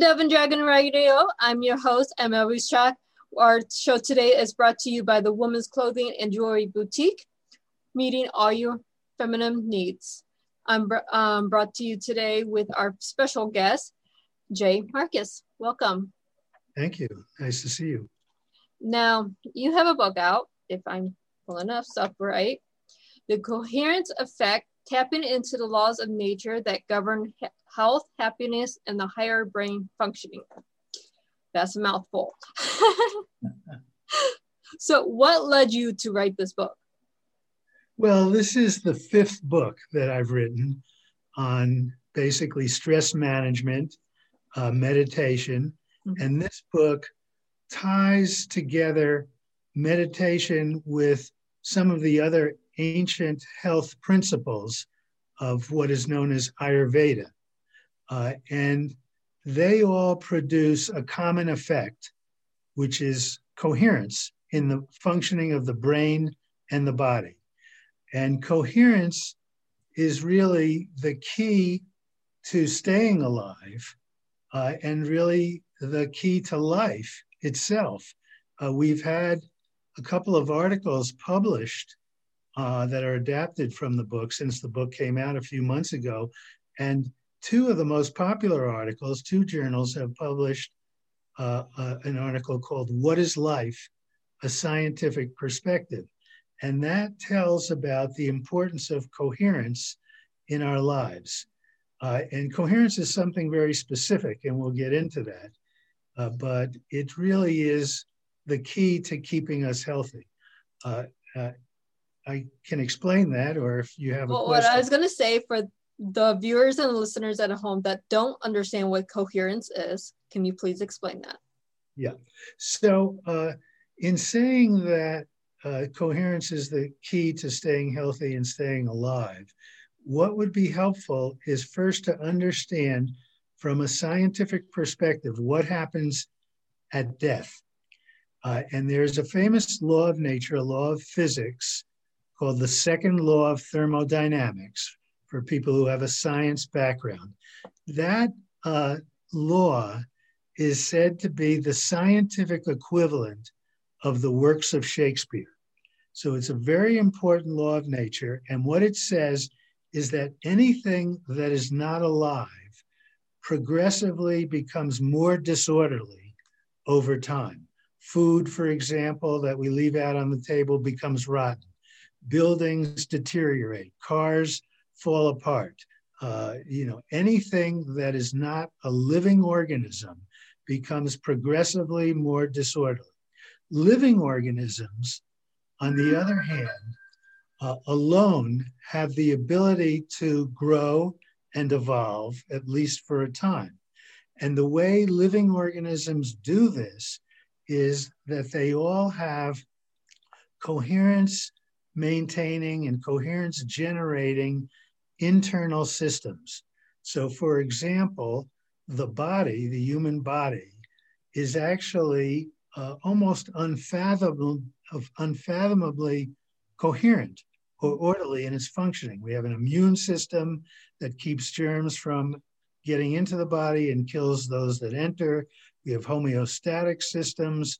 to and Dragon Radio. I'm your host, Emma Ruscsak. Our show today is brought to you by the Women's Clothing and Jewelry Boutique, meeting all your feminine needs. I'm um, brought to you today with our special guest, Jay Marcus. Welcome. Thank you. Nice to see you. Now, you have a book out, if I'm pulling up stuff right. The Coherence Effect Tapping into the Laws of Nature That Govern health, happiness, and the higher brain functioning. That's a mouthful. so, what led you to write this book? Well, this is the fifth book that I've written on basically stress management, uh, meditation, mm-hmm. and this book ties together meditation with some of the other ancient health principles of what is known as Ayurveda. Uh, and they all produce a common effect, which is coherence in the functioning of the brain and the body. And coherence is really the key to staying alive uh, and really the key to life itself. Uh, we've had a couple of articles published uh, that are adapted from the book since the book came out a few months ago. And two of the most popular articles, two journals have published uh, uh, an article called What is Life? A Scientific Perspective. And that tells about the importance of coherence in our lives. Uh, and coherence is something very specific, and we'll get into that. Uh, but it really is the key to keeping us healthy. Uh, uh, I can explain that, or if you have a well, question. What I was going to say for the viewers and listeners at home that don't understand what coherence is, can you please explain that? Yeah. So, uh, in saying that uh, coherence is the key to staying healthy and staying alive, what would be helpful is first to understand from a scientific perspective what happens at death. Uh, and there's a famous law of nature, a law of physics, called the second law of thermodynamics, for people who have a science background. That uh, law is said to be the scientific equivalent of the works of Shakespeare. So it's a very important law of nature. And what it says is that anything that is not alive progressively becomes more disorderly over time. Food, for example, that we leave out on the table becomes rotten. Buildings deteriorate. Cars fall apart. Uh, you know, anything that is not a living organism becomes progressively more disorderly. Living organisms, on the other hand, uh, alone have the ability to grow and evolve, at least for a time. And the way living organisms do this is that they all have coherence maintaining and coherence generating internal systems. So, for example, the body, the human body, is actually uh, almost unfathomable, unfathomably coherent or orderly in its functioning. We have an immune system that keeps germs from getting into the body and kills those that enter. We have homeostatic systems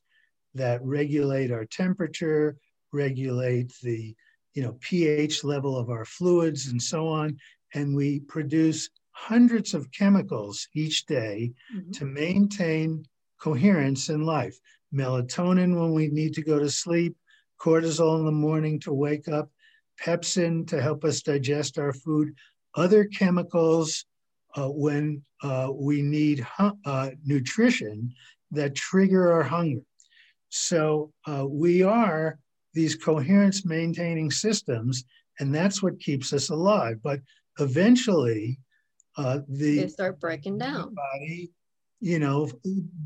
that regulate our temperature, regulate the you know pH level of our fluids and so on and we produce hundreds of chemicals each day mm-hmm. to maintain coherence in life. Melatonin when we need to go to sleep, cortisol in the morning to wake up, pepsin to help us digest our food, other chemicals uh, when uh, we need hu- uh, nutrition that trigger our hunger. So uh, we are these coherence maintaining systems, and that's what keeps us alive. But eventually, uh, the they start breaking down. Body, you know,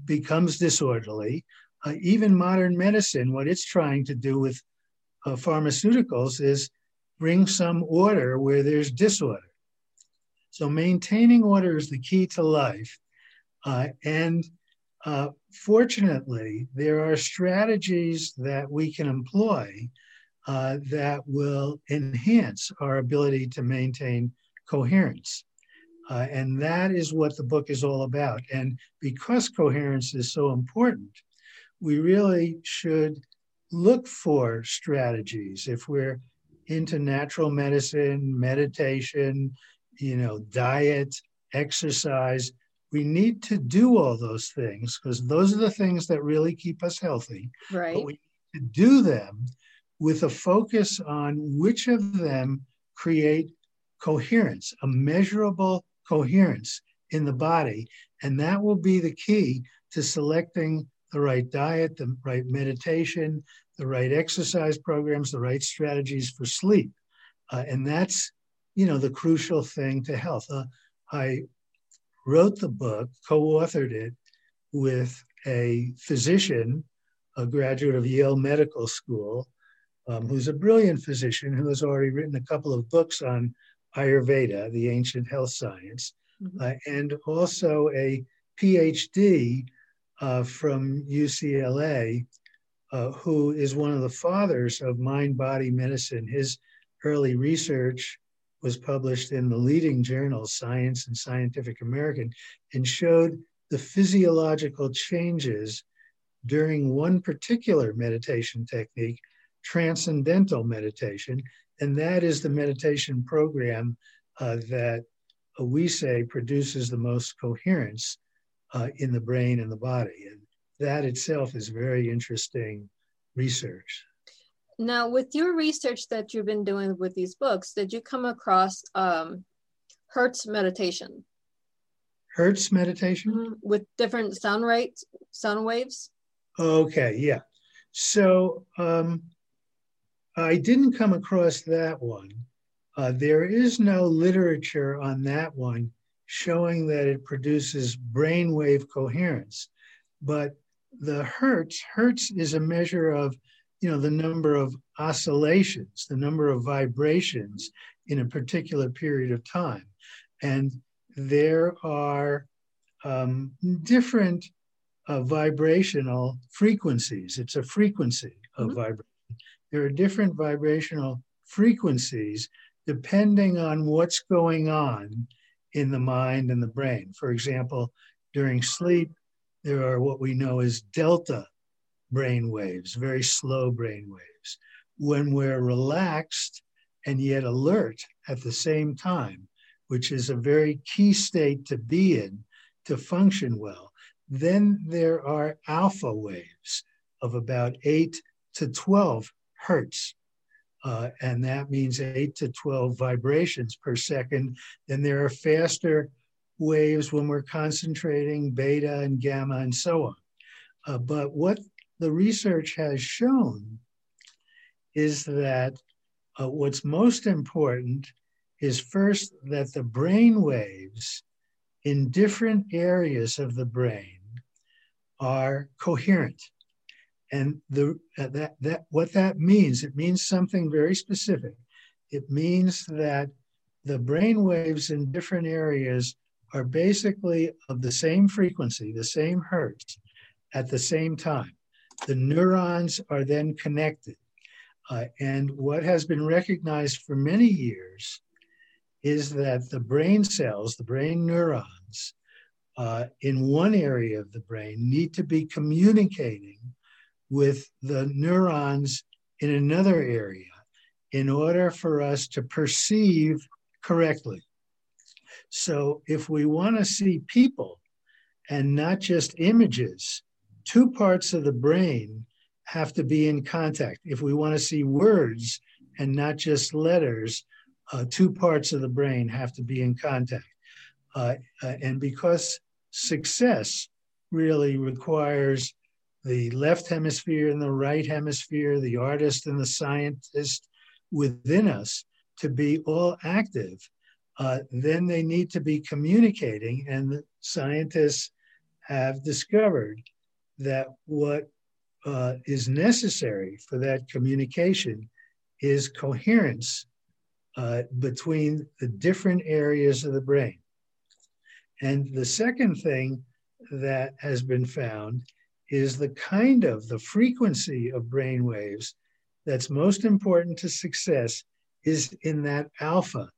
becomes disorderly. Uh, even modern medicine, what it's trying to do with uh, pharmaceuticals is bring some order where there's disorder. So maintaining order is the key to life. Uh, and uh, fortunately, there are strategies that we can employ uh, that will enhance our ability to maintain coherence. Uh, and that is what the book is all about. And because coherence is so important, we really should look for strategies. If we're into natural medicine, meditation, you know, diet, exercise, we need to do all those things because those are the things that really keep us healthy. Right. But we need to do them with a focus on which of them create coherence, a measurable coherence in the body. And that will be the key to selecting the right diet, the right meditation, the right exercise programs, the right strategies for sleep. Uh, and that's, you know, the crucial thing to health. Uh, I wrote the book, co-authored it with a physician, a graduate of Yale Medical School, um, who's a brilliant physician who has already written a couple of books on Ayurveda, the ancient health science, mm-hmm. uh, and also a PhD uh, from UCLA, uh, who is one of the fathers of mind body medicine. His early research was published in the leading journals, Science and Scientific American, and showed the physiological changes during one particular meditation technique, transcendental meditation, and that is the meditation program uh, that uh, we say produces the most coherence uh, in the brain and the body. And that itself is very interesting research. Now, with your research that you've been doing with these books, did you come across um, Hertz meditation? Hertz meditation? Mm-hmm. With different sound rates, sound waves? Okay, yeah. So um, I didn't come across that one. Uh, there is no literature on that one showing that it produces brainwave coherence. But the hertz, hertz is a measure of, you know, the number of oscillations, the number of vibrations in a particular period of time. And there are um, different uh, vibrational frequencies. It's a frequency of mm-hmm. vibration there are different vibrational frequencies depending on what's going on in the mind and the brain. For example, during sleep, there are what we know as delta brain waves, very slow brain waves. When we're relaxed and yet alert at the same time, which is a very key state to be in to function well, then there are alpha waves of about 8 to 12 hertz. Uh, and that means 8 to 12 vibrations per second. Then there are faster waves when we're concentrating, beta and gamma, and so on. Uh, but what the research has shown is that uh, what's most important is first that the brain waves in different areas of the brain are coherent. And the, uh, that, that, what that means, it means something very specific. It means that the brain waves in different areas are basically of the same frequency, the same hertz, at the same time. The neurons are then connected. Uh, and what has been recognized for many years is that the brain cells, the brain neurons, uh, in one area of the brain need to be communicating with the neurons in another area in order for us to perceive correctly. So, if we want to see people and not just images, two parts of the brain have to be in contact. If we want to see words and not just letters, uh, two parts of the brain have to be in contact. Uh, uh, and because success really requires the left hemisphere and the right hemisphere, the artist and the scientist within us to be all active, uh, then they need to be communicating. And the scientists have discovered that what uh, is necessary for that communication is coherence uh, between the different areas of the brain. And the second thing that has been found is the kind of the frequency of brain waves that's most important to success is in that alpha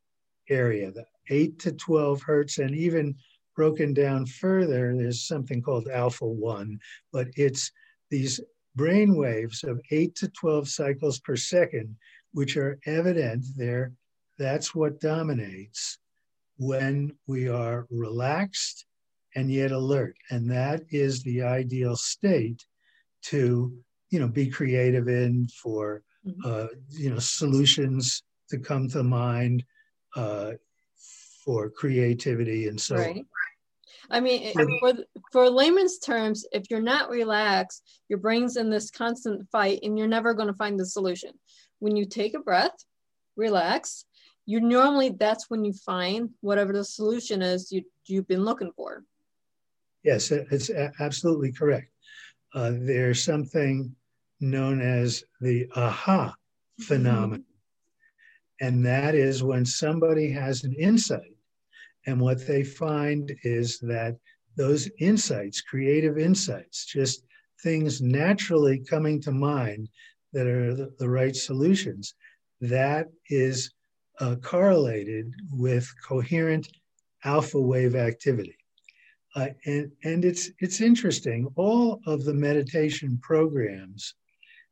area, the 8 to 12 hertz, and even broken down further, there's something called alpha 1, but it's these brain waves of 8 to 12 cycles per second, which are evident there. That's what dominates when we are relaxed and yet alert. And that is the ideal state to, you know, be creative in for, mm-hmm. uh, you know, solutions to come to mind uh, for creativity and so right. on. I mean, for for layman's terms, if you're not relaxed, your brain's in this constant fight, and you're never going to find the solution. When you take a breath, relax, you normally that's when you find whatever the solution is you you've been looking for. Yes, it's absolutely correct. Uh, there's something known as the aha phenomenon. Mm-hmm. And that is when somebody has an insight, and what they find is that those insights, creative insights, just things naturally coming to mind that are the, the right solutions, that is uh, correlated with coherent alpha wave activity. Uh, and, and it's, it's interesting, all of the meditation programs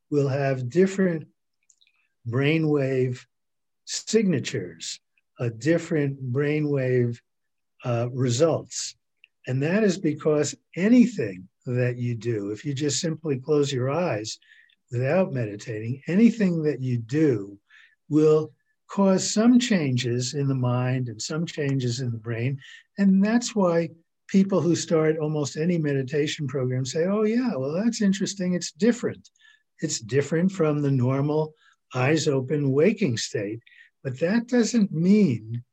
will have different brainwave signatures, uh, different brainwave uh, results. And that is because anything that you do, if you just simply close your eyes without meditating, anything that you do will cause some changes in the mind and some changes in the brain. And that's why people who start almost any meditation program say, oh, yeah, well, that's interesting. It's different. It's different from the normal eyes open waking state. But that doesn't mean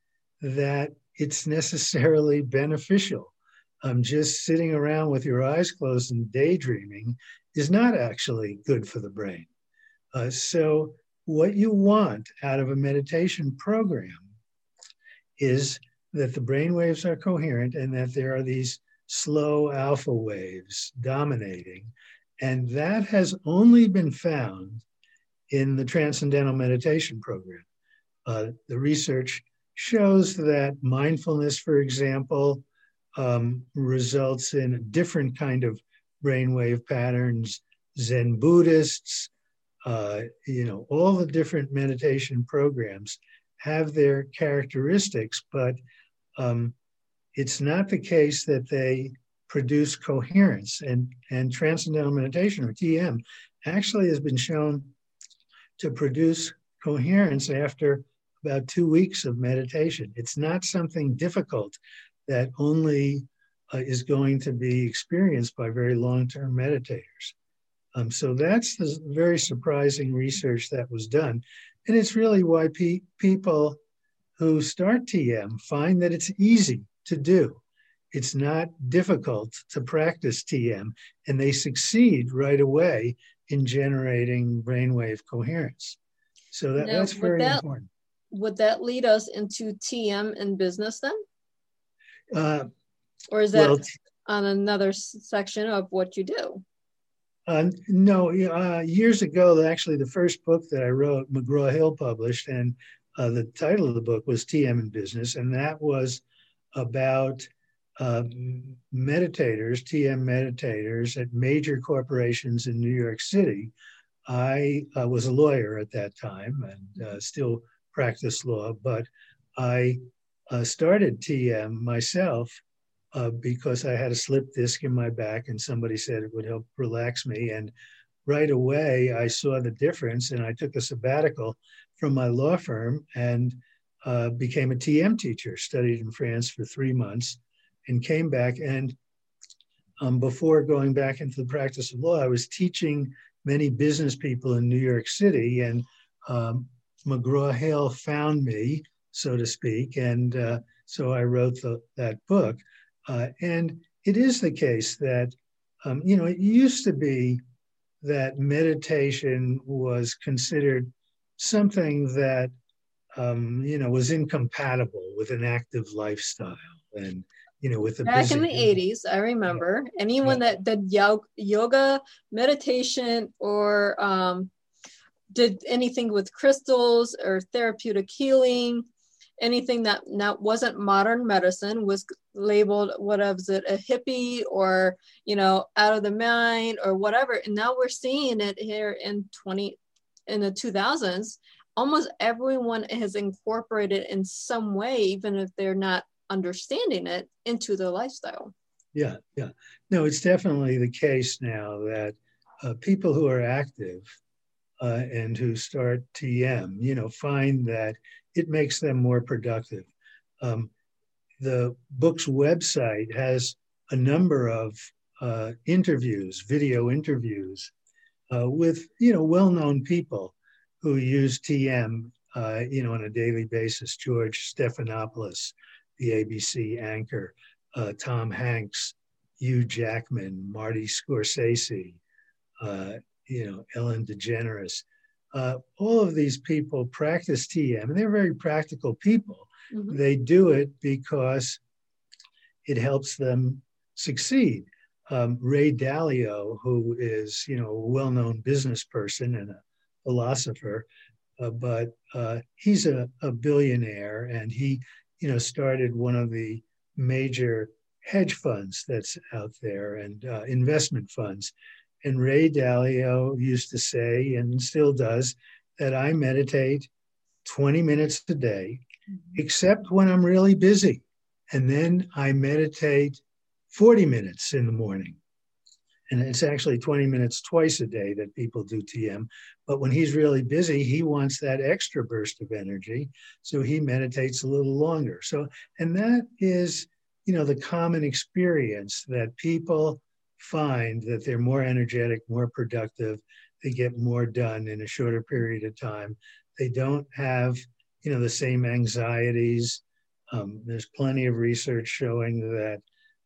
that it's necessarily beneficial. Um, just sitting around with your eyes closed and daydreaming is not actually good for the brain. Uh, so what you want out of a meditation program is that the brain waves are coherent and that there are these slow alpha waves dominating. And that has only been found in the Transcendental Meditation Program. Uh, the research shows that mindfulness, for example, um, results in a different kind of brainwave patterns. Zen Buddhists, uh, you know, all the different meditation programs have their characteristics, but um, it's not the case that they produce coherence. And, and transcendental meditation, or TM, actually has been shown to produce coherence after about two weeks of meditation. It's not something difficult that only uh, is going to be experienced by very long term meditators. Um, so that's the very surprising research that was done. And it's really why pe- people who start TM find that it's easy to do. It's not difficult to practice TM, and they succeed right away in generating brainwave coherence. So that, now, that's very important. Would that lead us into TM in business then? Uh, or is that well, on another section of what you do? Uh, no, uh, years ago, actually, the first book that I wrote, McGraw Hill published, and uh, the title of the book was TM in Business, and that was about uh, meditators, TM meditators at major corporations in New York City. I uh, was a lawyer at that time and uh, still practice law, but I started TM myself uh, because I had a slip disc in my back and somebody said it would help relax me. And right away, I saw the difference and I took a sabbatical from my law firm and uh, became a TM teacher, studied in France for three months and came back. And um, before going back into the practice of law, I was teaching many business people in New York City. And um, McGraw Hill found me, so to speak. And uh, so I wrote the, that book. Uh, and it is the case that, um, you know, it used to be that meditation was considered something that, um, you know, was incompatible with an active lifestyle and, you know, with the back in the 80s, I remember yeah. anyone yeah. that did yoga, meditation, or um, did anything with crystals or therapeutic healing anything that that wasn't modern medicine was labeled what was it a hippie or you know out of the mind or whatever. And now we're seeing it here in 20 in the 2000s almost everyone has incorporated in some way even if they're not understanding it into their lifestyle. Yeah yeah. No it's definitely the case now that uh, people who are active uh, and who start tm you know find that it makes them more productive. Um, the book's website has a number of uh, interviews, video interviews uh, with you know well-known people who use TM uh, you know on a daily basis. George Stephanopoulos, the ABC anchor, uh, Tom Hanks, Hugh Jackman, Marty Scorsese, uh, you know Ellen DeGeneres uh, all of these people practice TM, and they're very practical people. Mm-hmm. They do it because it helps them succeed. Um, Ray Dalio, who is you know a well-known business person and a philosopher, uh, but uh, he's a, a billionaire, and he you know started one of the major hedge funds that's out there and uh, investment funds and Ray Dalio used to say, and still does, that I meditate 20 minutes a day, mm-hmm. except when I'm really busy. And then I meditate 40 minutes in the morning. And it's actually 20 minutes twice a day that people do TM. But when he's really busy, he wants that extra burst of energy. So he meditates a little longer. So, and that is, you know, the common experience that people find that they're more energetic, more productive, they get more done in a shorter period of time. They don't have, you know, the same anxieties. Um, there's plenty of research showing that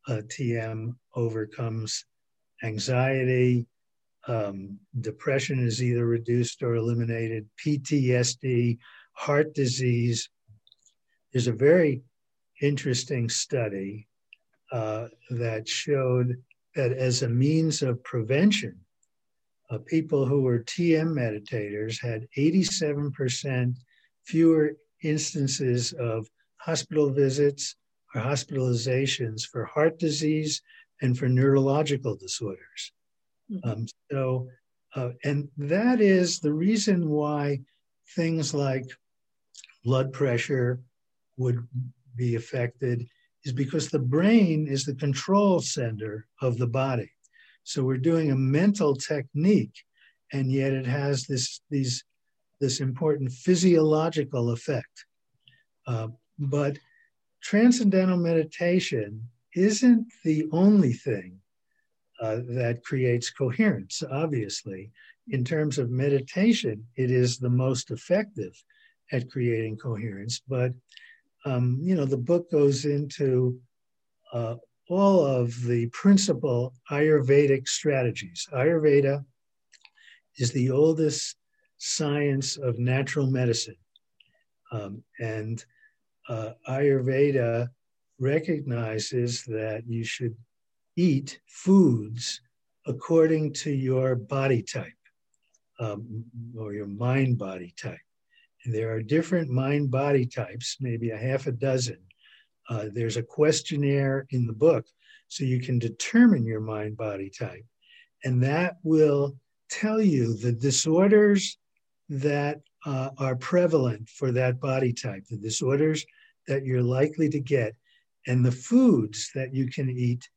uh, TM overcomes anxiety. Um, depression is either reduced or eliminated. PTSD, heart disease. There's a very interesting study uh, that showed that as a means of prevention, uh, people who were TM meditators had 87% fewer instances of hospital visits or hospitalizations for heart disease and for neurological disorders. Mm-hmm. Um, so, uh, and that is the reason why things like blood pressure would be affected is because the brain is the control center of the body. So we're doing a mental technique, and yet it has this these this important physiological effect. Uh, but transcendental meditation isn't the only thing uh, that creates coherence. Obviously, in terms of meditation, it is the most effective at creating coherence, but um, you know, the book goes into uh, all of the principal Ayurvedic strategies. Ayurveda is the oldest science of natural medicine. Um, and uh, Ayurveda recognizes that you should eat foods according to your body type um, or your mind body type. And there are different mind body types, maybe a half a dozen. Uh, there's a questionnaire in the book so you can determine your mind body type. And that will tell you the disorders that uh, are prevalent for that body type, the disorders that you're likely to get, and the foods that you can eat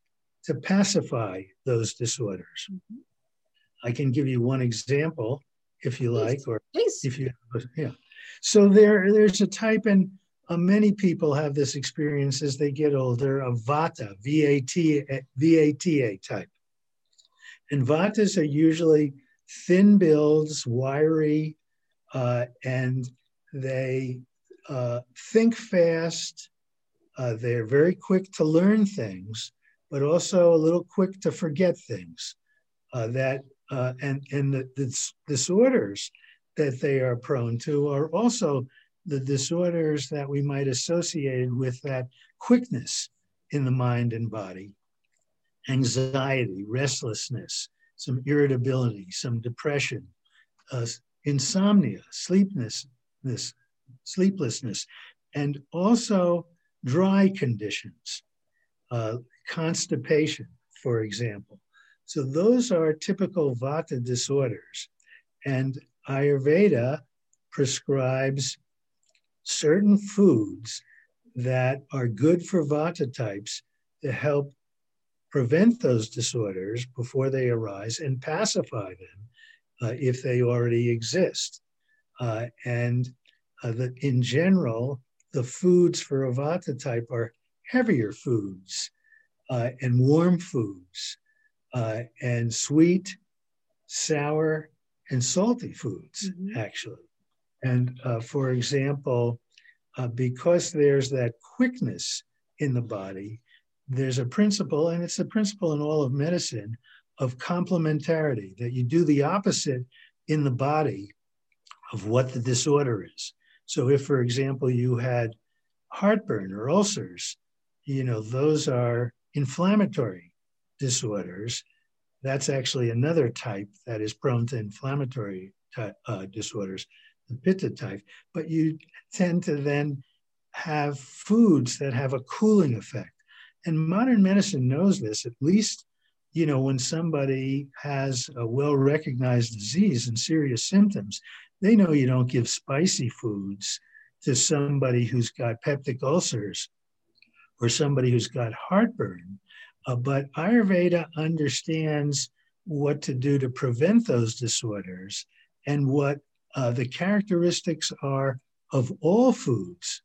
to pacify those disorders. Mm-hmm. I can give you one example if you like, or Please. if you, yeah. So there, there's a type, and uh, many people have this experience as they get older of Vata, V-A-T, V-A-T-A type. And Vatas are usually thin builds, wiry, uh, and they uh, think fast. Uh, they're very quick to learn things, but also a little quick to forget things. Uh, that uh, and and the, the disorders that they are prone to are also the disorders that we might associate with that quickness in the mind and body. Anxiety restlessness some irritability some depression uh, insomnia sleeplessness sleeplessness and also dry conditions uh, constipation for example. So those are typical vata disorders and ayurveda prescribes certain foods that are good for vata types to help prevent those disorders before they arise and pacify them uh, if they already exist. Uh, and uh, in general, the foods for a vata type are heavier foods uh, and warm foods uh, and sweet, sour, and salty foods, mm-hmm. actually. And uh, for example, uh, because there's that quickness in the body, there's a principle, and it's a principle in all of medicine, of complementarity, that you do the opposite in the body of what the disorder is. So, if, for example, you had heartburn or ulcers, you know, those are inflammatory disorders. That's actually another type that is prone to inflammatory uh, disorders the pitta type, but you tend to then have foods that have a cooling effect. And modern medicine knows this, at least, you know, when somebody has a well recognized disease and serious symptoms, they know you don't give spicy foods to somebody who's got peptic ulcers or somebody who's got heartburn. Uh, but Ayurveda understands what to do to prevent those disorders and what uh, the characteristics are of all foods,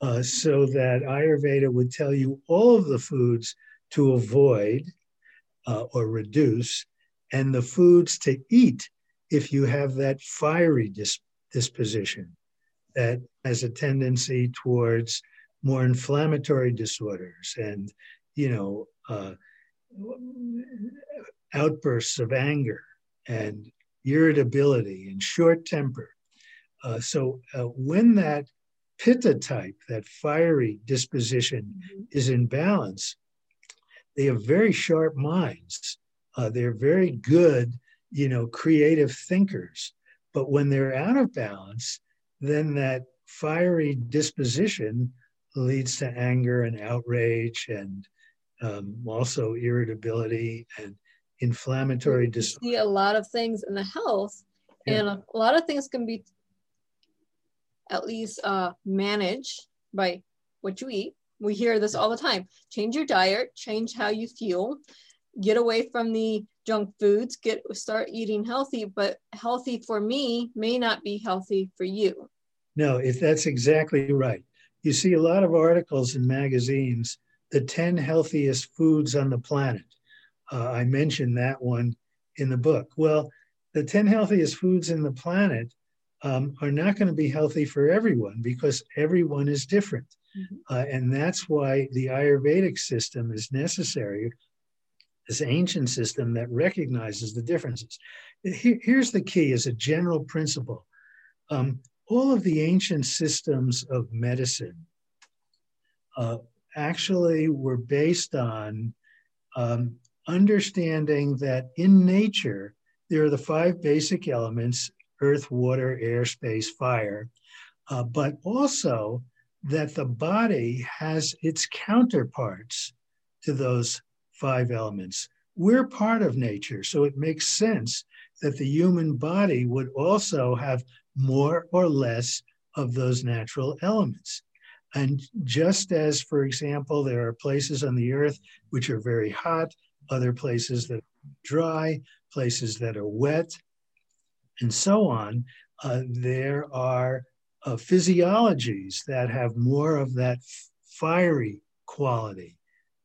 uh, so that Ayurveda would tell you all of the foods to avoid uh, or reduce, and the foods to eat if you have that fiery dis- disposition that has a tendency towards more inflammatory disorders and, you know, uh, outbursts of anger and irritability, and short temper. Uh, so uh, when that pitta type, that fiery disposition, mm-hmm. is in balance, they have very sharp minds. Uh, they're very good, you know, creative thinkers. But when they're out of balance, then that fiery disposition leads to anger and outrage and um, also irritability and inflammatory disorder. See a lot of things in the health, yeah. and a, lot of things can be at least uh, managed by what you eat. We hear this all the time. Change your diet, change how you feel, get away from the junk foods, get start eating healthy, but healthy for me may not be healthy for you. No, if that's exactly right. You see a lot of articles in magazines, the 10 healthiest foods on the planet. Uh, I mentioned that one in the book. Well, the 10 healthiest foods in the planet um, are not going to be healthy for everyone because everyone is different. Mm-hmm. Uh, and that's why the Ayurvedic system is necessary, this ancient system that recognizes the differences. Here, here's the key as a general principle um, all of the ancient systems of medicine uh, actually were based on um, understanding that in nature, there are the five basic elements earth, water, air, space, fire, uh, but also that the body has its counterparts to those five elements. We're part of nature, so it makes sense that the human body would also have more or less of those natural elements. And just as, for example, there are places on the earth which are very hot, other places that are dry, places that are wet, and so on, uh, there are uh, physiologies that have more of that fiery quality,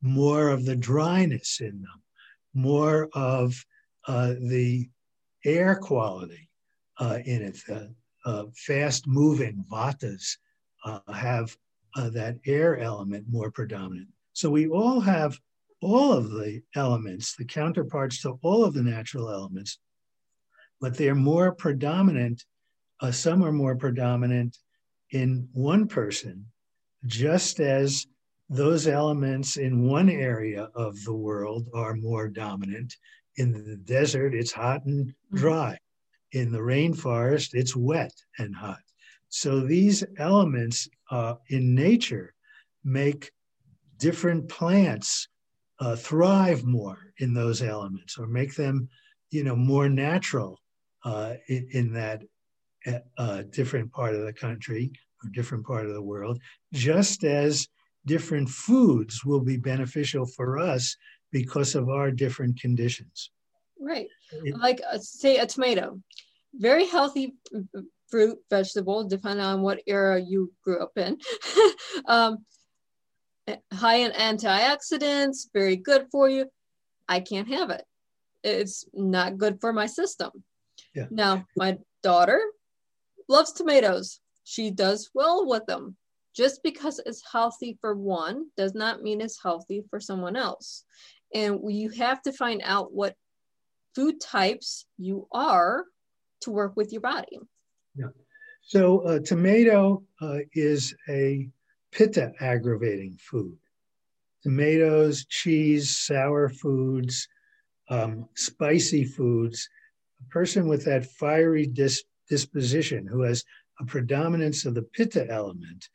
more of the dryness in them, more of uh, the air quality uh, in it. Uh, fast moving vatas uh, have uh, that air element more predominant. So we all have all of the elements, the counterparts to all of the natural elements, but they're more predominant. Uh, some are more predominant in one person, just as those elements in one area of the world are more dominant. In the desert, it's hot and mm-hmm. dry. In the rainforest, it's wet and hot. So these elements uh, in nature make different plants uh, thrive more in those elements or make them, you know, more natural uh, in, in, that uh, different part of the country or different part of the world, just as different foods will be beneficial for us because of our different conditions. Right. It, like, uh, say, a tomato, very healthy fruit, vegetable, depending on what era you grew up in. um, high in antioxidants, very good for you. I can't have it. It's not good for my system. Yeah. Now, my daughter loves tomatoes. She does well with them. Just because it's healthy for one does not mean it's healthy for someone else. And you have to find out what food types you are to work with your body. Yeah. So, uh, tomato uh, is a pitta aggravating food. Tomatoes, cheese, sour foods, um, spicy foods. A person with that fiery dis- disposition who has a predominance of the pitta element,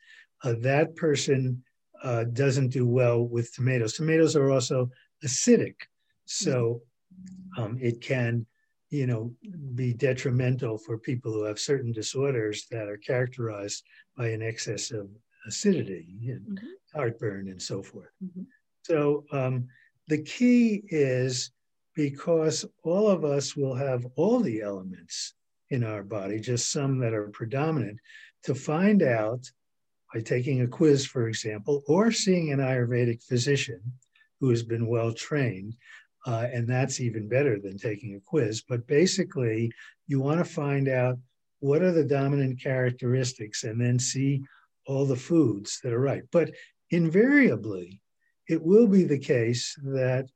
uh, that person uh, doesn't do well with tomatoes. Tomatoes are also acidic, so um, it can, you know, be detrimental for people who have certain disorders that are characterized by an excess of acidity and mm-hmm. heartburn and so forth. Mm-hmm. So um, the key is because all of us will have all the elements in our body, just some that are predominant, to find out by taking a quiz, for example, or seeing an Ayurvedic physician who has been well trained. Uh, and that's even better than taking a quiz. But basically, you want to find out what are the dominant characteristics and then see all the foods that are right. But invariably, it will be the case that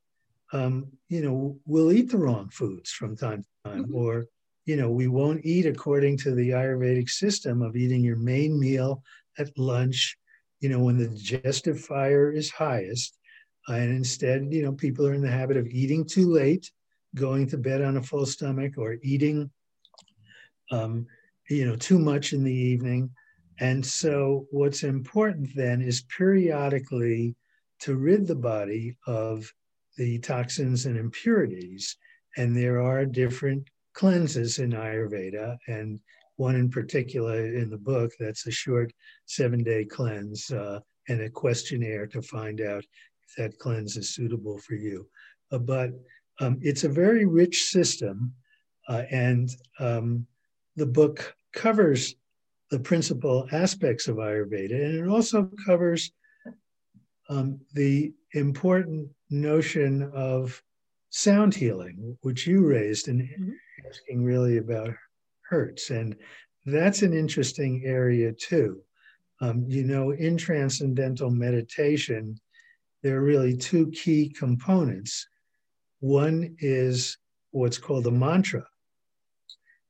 um, you know we'll eat the wrong foods from time to time, mm-hmm. or you know we won't eat according to the Ayurvedic system of eating your main meal at lunch. You know when the digestive fire is highest, and instead, you know, people are in the habit of eating too late, going to bed on a full stomach, or eating, um, you know, too much in the evening. And so, what's important then is periodically to rid the body of the toxins and impurities. And there are different cleanses in Ayurveda, and one in particular in the book that's a short seven day cleanse uh, and a questionnaire to find out that cleanse is suitable for you. Uh, but um, it's a very rich system, uh, and um, the book covers the principal aspects of Ayurveda, and it also covers um, the important notion of sound healing, which you raised in mm-hmm. asking really about hertz. And that's an interesting area too. Um, you know, in transcendental meditation, there are really two key components. One is what's called a mantra,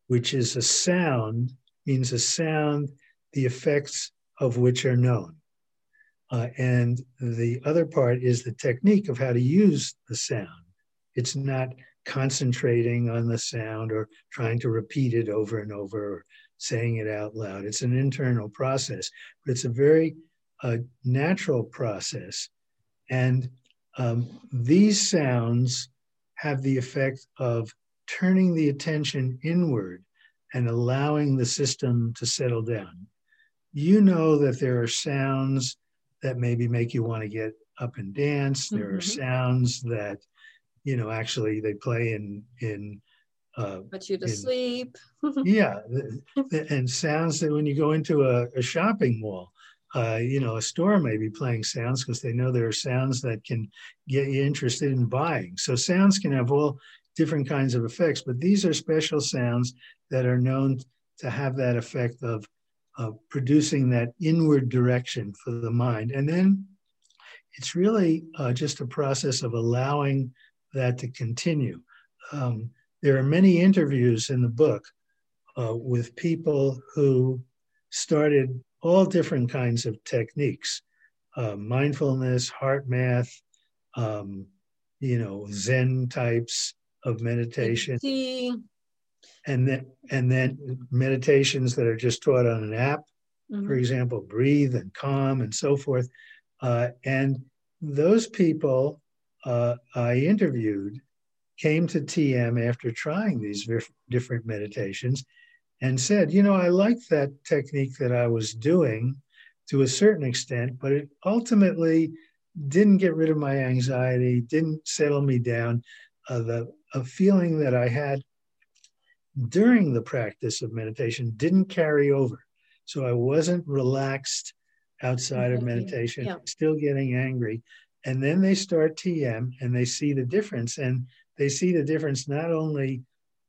which is a sound means a sound, the effects of which are known. Uh, and the other part is the technique of how to use the sound. It's not concentrating on the sound or trying to repeat it over and over or saying it out loud. It's an internal process, but it's a very uh, natural process. And um, these sounds have the effect of turning the attention inward and allowing the system to settle down. You know that there are sounds that maybe make you want to get up and dance. There mm-hmm. are sounds that, you know, actually they play in in uh, put you to in, sleep. yeah, and sounds that when you go into a, a shopping mall, uh, you know, a store may be playing sounds because they know there are sounds that can get you interested in buying. So sounds can have all different kinds of effects, but these are special sounds that are known to have that effect of, producing that inward direction for the mind. And then it's really uh, just a process of allowing that to continue. Um, there are many interviews in the book uh, with people who started all different kinds of techniques uh, mindfulness, HeartMath, um, you know, Zen types of meditation. And then, and then meditations that are just taught on an app, mm-hmm. for example, breathe and calm and so forth. Uh, and those people uh, I interviewed came to TM after trying these different meditations and said, you know, I like that technique that I was doing to a certain extent, but it ultimately didn't get rid of my anxiety, didn't settle me down. Uh, the a feeling that I had during the practice of meditation didn't carry over. So I wasn't relaxed outside of meditation, yeah. still getting angry. And then they start TM and they see the difference. And they see the difference not only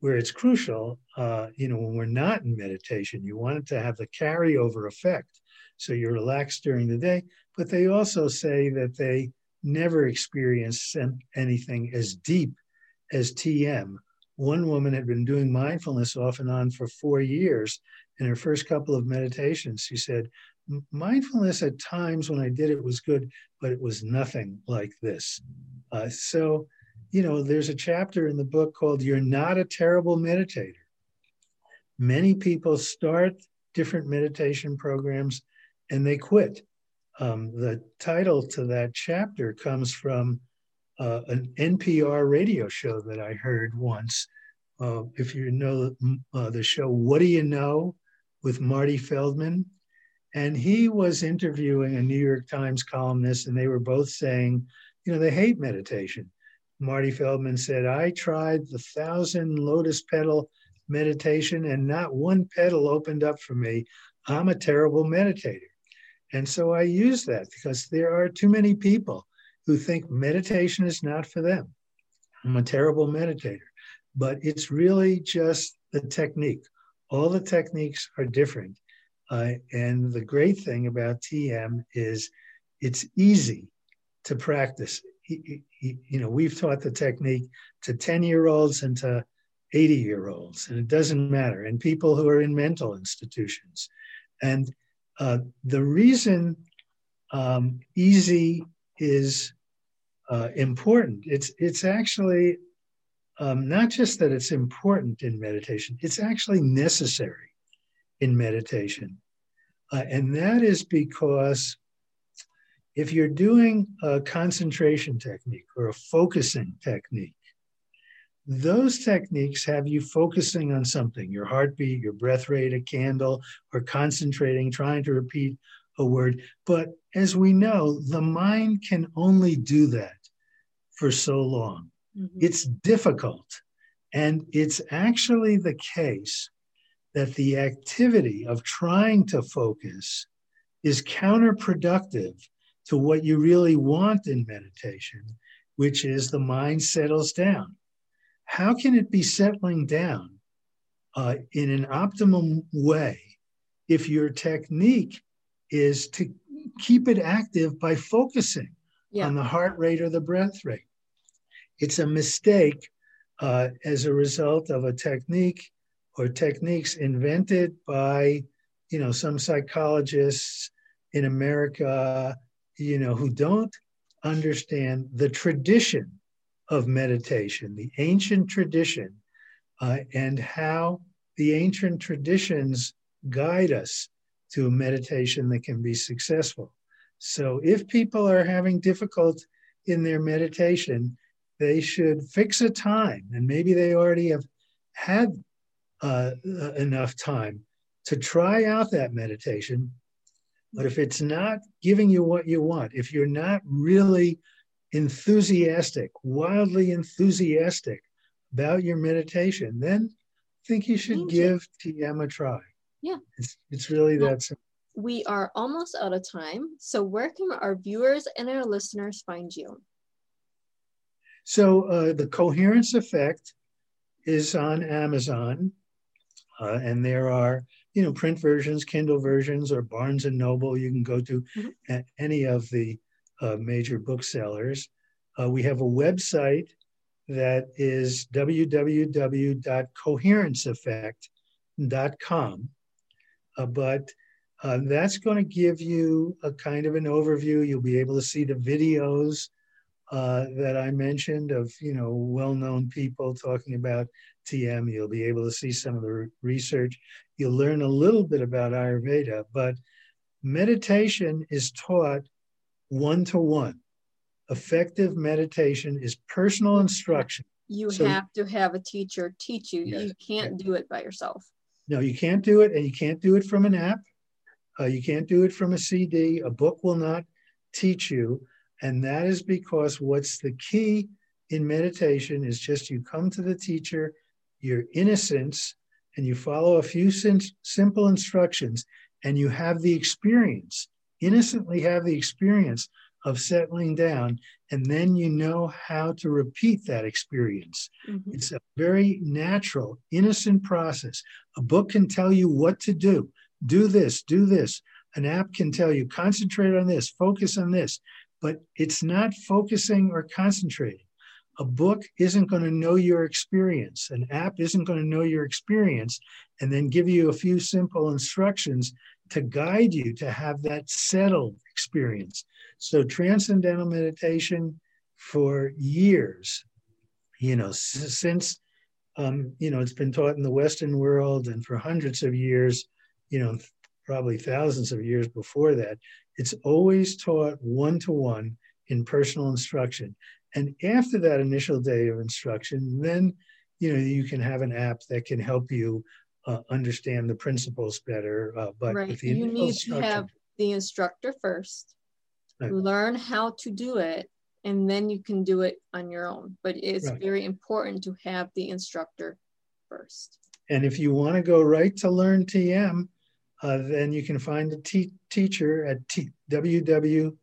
where it's crucial, uh, you know, when we're not in meditation, you want it to have the carryover effect. So you're relaxed during the day, but they also say that they never experience anything as deep as TM. One woman had been doing mindfulness off and on for four years. In her first couple of meditations, she said, Mindfulness at times when I did it was good, but it was nothing like this. Uh, so, you know, there's a chapter in the book called You're Not a Terrible Meditator. Many people start different meditation programs and they quit. Um, the title to that chapter comes from uh, an NPR radio show that I heard once. Uh, if you know uh, the show, What Do You Know with Marty Feldman? And he was interviewing a New York Times columnist, and they were both saying, you know, they hate meditation. Marty Feldman said, I tried the thousand lotus petal meditation, and not one petal opened up for me. I'm a terrible meditator. And so I use that because there are too many people who think meditation is not for them. I'm a terrible meditator, but it's really just the technique. All the techniques are different. Uh, and the great thing about TM is it's easy to practice. You know, we've taught the technique to 10 year olds and to 80 year olds, and it doesn't matter, and people who are in mental institutions. And uh, the reason um, easy is uh, important. It's it's actually um, not just that it's important in meditation; it's actually necessary in meditation, uh, and that is because if you're doing a concentration technique or a focusing technique, those techniques have you focusing on something your heartbeat, your breath rate, a candle, or concentrating, trying to repeat a word. But as we know, the mind can only do that for so long. Mm-hmm. It's difficult. And it's actually the case that the activity of trying to focus is counterproductive to what you really want in meditation, which is the mind settles down. How can it be settling down uh, in an optimum way if your technique is to keep it active by focusing yeah. on the heart rate or the breath rate. It's a mistake uh, as a result of a technique or techniques invented by, you know, some psychologists in America, you know, who don't understand the tradition of meditation, the ancient tradition, uh, and how the ancient traditions guide us to a meditation that can be successful. So if people are having difficult in their meditation, they should fix a time, and maybe they already have had uh, uh, enough time to try out that meditation. But if it's not giving you what you want, if you're not really enthusiastic, wildly enthusiastic about your meditation, then I think you should give TM a try. Yeah. It's, it's really that simple. We are almost out of time. So, where can our viewers and our listeners find you? So, uh, the coherence effect is on Amazon, uh, and there are you know print versions, Kindle versions, or Barnes and Noble. You can go to mm-hmm. any of the uh, major booksellers. Uh, we have a website that is www.coherenceeffect.com. Uh, but uh, that's going to give you a kind of an overview. You'll be able to see the videos uh, that I mentioned of you know well-known people talking about TM. You'll be able to see some of the research. You'll learn a little bit about Ayurveda, but meditation is taught one to one. Effective meditation is personal instruction. You so, have to have a teacher teach you. Yes, you can't do it by yourself. No, you can't do it, and you can't do it from an app. Uh, you can't do it from a CD. A book will not teach you. And that is because what's the key in meditation is just you come to the teacher, your innocence, and you follow a few sim- simple instructions, and you have the experience, innocently have the experience of settling down, and then you know how to repeat that experience. Mm-hmm. It's a very natural, innocent process. A book can tell you what to do do this, do this. An app can tell you concentrate on this, focus on this, but it's not focusing or concentrating. A book isn't going to know your experience. An app isn't going to know your experience and then give you a few simple instructions to guide you to have that settled experience. So, transcendental meditation for years, you know, since, um, you know, it's been taught in the Western world and for hundreds of years, you know, probably thousands of years before that, it's always taught one to one in personal instruction. And after that initial day of instruction, then you know you can have an app that can help you uh, understand the principles better. Uh, but right. you need to have the instructor first, right. learn how to do it, and then you can do it on your own. But it's right. very important to have the instructor first. And if you want to go right to learn TM, uh, then you can find a t- teacher at t- www.tm.org.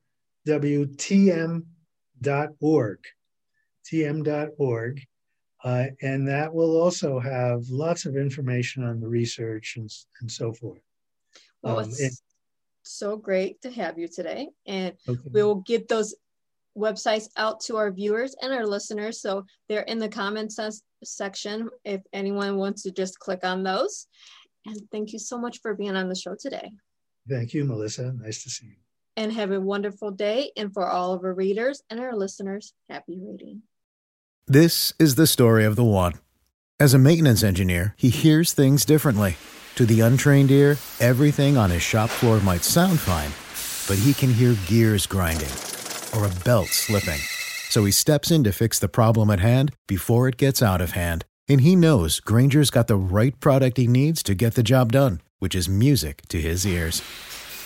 tm.org. Uh, and that will also have lots of information on the research and, and so forth. Well, um, it's and, so great to have you today. And okay. we will get those websites out to our viewers and our listeners. So they're in the comments section if anyone wants to just click on those. And thank you so much for being on the show today. Thank you, Melissa. Nice to see you. And have a wonderful day. And for all of our readers and our listeners, happy reading. This is the story of the one. As a maintenance engineer, he hears things differently. To the untrained ear, everything on his shop floor might sound fine, but he can hear gears grinding or a belt slipping. So he steps in to fix the problem at hand before it gets out of hand and he knows Grainger's got the right product he needs to get the job done, which is music to his ears.